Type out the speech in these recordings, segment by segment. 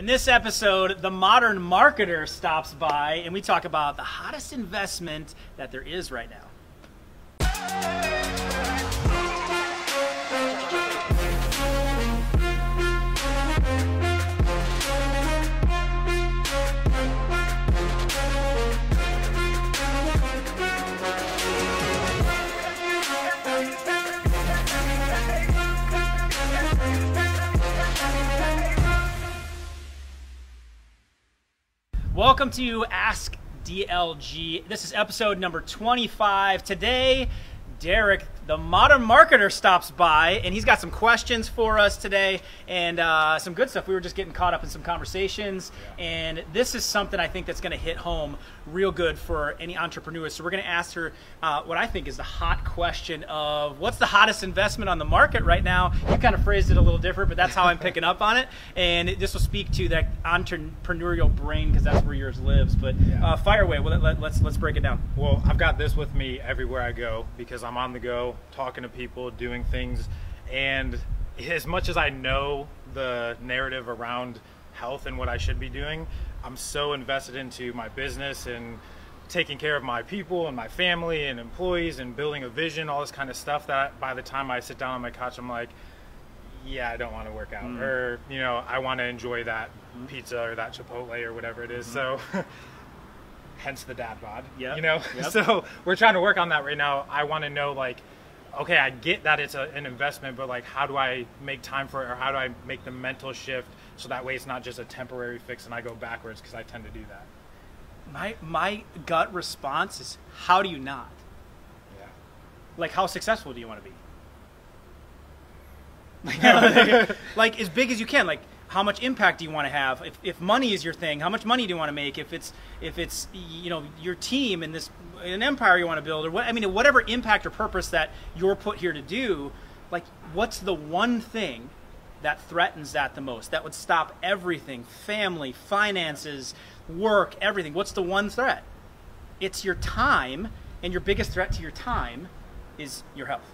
In this episode, the modern marketer stops by and we talk about the hottest investment that there is right now. Welcome to Ask DLG. This is episode number 25. Today, Derek, the modern marketer, stops by and he's got some questions for us today and uh, some good stuff. We were just getting caught up in some conversations, and this is something I think that's going to hit home real good for any entrepreneur. So, we're going to ask her uh, what I think is the hot question of what's the hottest investment on the market right now? You kind of phrased it a little different, but that's how I'm picking up on it. And it, this will speak to that entrepreneurial brain because that's where yours lives. But uh, fire away. Well, let, let's, let's break it down. Well, I've got this with me everywhere I go because I'm on the go, talking to people, doing things. And as much as I know the narrative around health and what I should be doing, I'm so invested into my business and taking care of my people and my family and employees and building a vision, all this kind of stuff that by the time I sit down on my couch, I'm like, yeah, I don't want to work out. Mm. Or, you know, I want to enjoy that pizza or that Chipotle or whatever it is. So, hence the dad bod. Yep. You know? Yep. So, we're trying to work on that right now. I want to know, like, okay, I get that it's a, an investment, but like, how do I make time for it, or how do I make the mental shift so that way it's not just a temporary fix and I go backwards because I tend to do that. My, my gut response is how do you not? Yeah. Like, how successful do you want to be? Like, like, as big as you can. Like, how much impact do you want to have? If, if money is your thing, how much money do you want to make? If it's if it's you know your team and this an empire you want to build, or what I mean, whatever impact or purpose that you're put here to do, like, what's the one thing that threatens that the most? That would stop everything: family, finances, work, everything. What's the one threat? It's your time, and your biggest threat to your time is your health.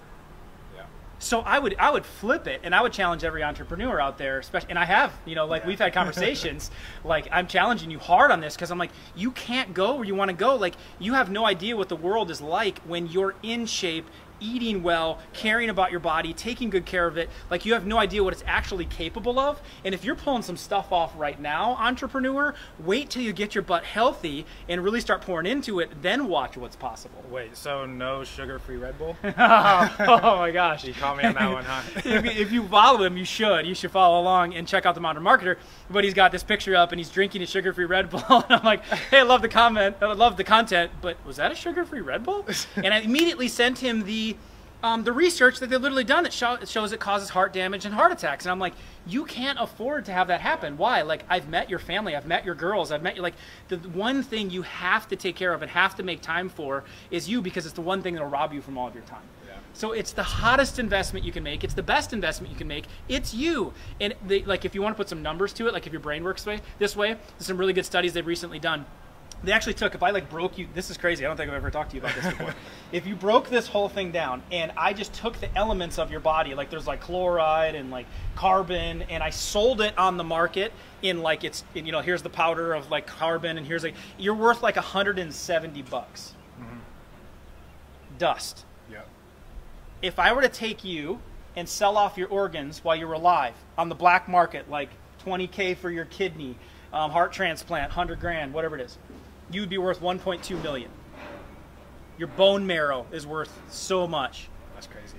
Yeah. So I would I would flip it and I would challenge every entrepreneur out there, especially and I have, you know, like we've had conversations, like I'm challenging you hard on this because I'm like, you can't go where you want to go. Like you have no idea what the world is like when you're in shape, eating well, caring about your body, taking good care of it. Like you have no idea what it's actually capable of. And if you're pulling some stuff off right now, entrepreneur, wait till you get your butt healthy and really start pouring into it, then watch what's possible. Wait, so no sugar-free Red Bull? oh my gosh. You caught me on that one, huh? if, you- if you follow him, you should. You should follow along and check out the Modern Marketer. But he's got this picture up and he's drinking a sugar-free Red Bull. And I'm like, hey, I love the comment. I love the content. But was that a sugar-free Red Bull? And I immediately sent him the um, the research that they've literally done that show, shows it causes heart damage and heart attacks. And I'm like, you can't afford to have that happen. Why? Like, I've met your family, I've met your girls, I've met you. Like, the one thing you have to take care of and have to make time for is you because it's the one thing that'll rob you from all of your time. Yeah. So it's the hottest investment you can make. It's the best investment you can make. It's you. And they, like if you want to put some numbers to it, like if your brain works way, this way, there's some really good studies they've recently done. They actually took if I like broke you. This is crazy. I don't think I've ever talked to you about this before. if you broke this whole thing down, and I just took the elements of your body, like there's like chloride and like carbon, and I sold it on the market in like it's in, you know here's the powder of like carbon, and here's like you're worth like 170 bucks. Dust Yeah. if I were to take you and sell off your organs while you're alive on the black market, like 20k for your kidney, um, heart transplant, 100 grand, whatever it is, you would be worth 1.2 million. Your bone marrow is worth so much. That's crazy.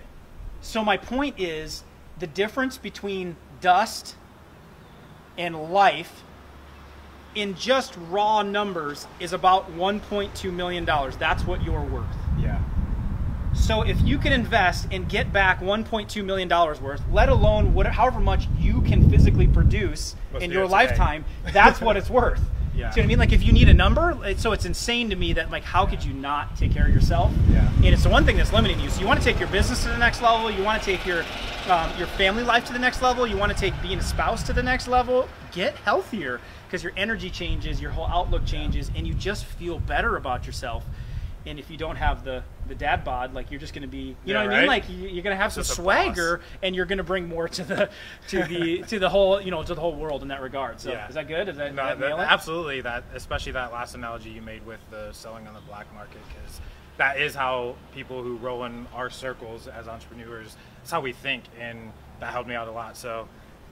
So my point is the difference between dust and life in just raw numbers is about 1.2 million dollars. That's what you're worth. Yeah. So if you can invest and get back 1.2 million dollars worth, let alone what, however much you can physically produce in your lifetime, that's what it's worth. Yeah. See what I mean? Like if you need a number, it- so it's insane to me that like how could you not take care of yourself? Yeah. And it's the one thing that's limiting you. So you want to take your business to the next level. You want to take your um, your family life to the next level. You want to take being a spouse to the next level. Get healthier because your energy changes, your whole outlook changes, and you just feel better about yourself. And if you don't have the the dad bod, like you're just going to be, you know Yeah, what I mean? Like you- you're going to have some swagger, and you're going to bring more to the to the to the whole you know to the whole world in that regard. So Yeah. is that good? Is that, No, that that- absolutely. That especially that last analogy you made with the selling on the black market, because that is how people who roll in our circles as entrepreneurs. That's how we think, and that helped me out a lot. So,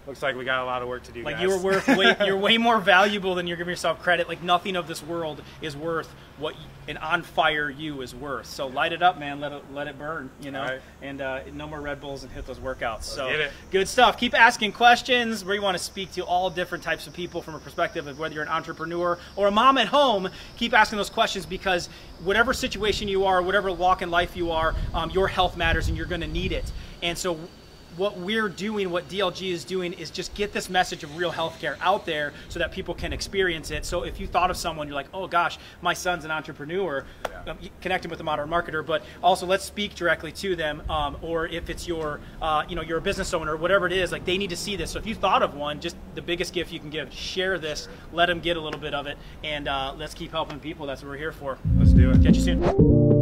looks like we got a lot of work to do. Like guys. you were worth way, you're way more valuable than you're giving yourself credit. Like nothing of this world is worth what an on fire you is worth. So light it up, man. Let it let it burn. You know, right. and uh, no more Red Bulls and hit those workouts. so good stuff. Keep asking questions. We want to speak to all different types of people from a perspective of whether you're an entrepreneur or a mom at home. Keep asking those questions because whatever situation you are, whatever walk in life you are, um, your health matters and you're going to need it. And so what we're doing, what DLG is doing, is just get this message of real healthcare out there so that people can experience it. So if you thought of someone, you're like, oh gosh, my son's an entrepreneur, Yeah. um, connecting with a modern marketer, but also let's speak directly to them. Um, or if it's your, uh, you know, you're a business owner, whatever it is, like they need to see this. So if you thought of one, just the biggest gift you can give, share this, let them get a little bit of it, and uh, let's keep helping people. That's what we're here for. Let's do it. Catch you soon.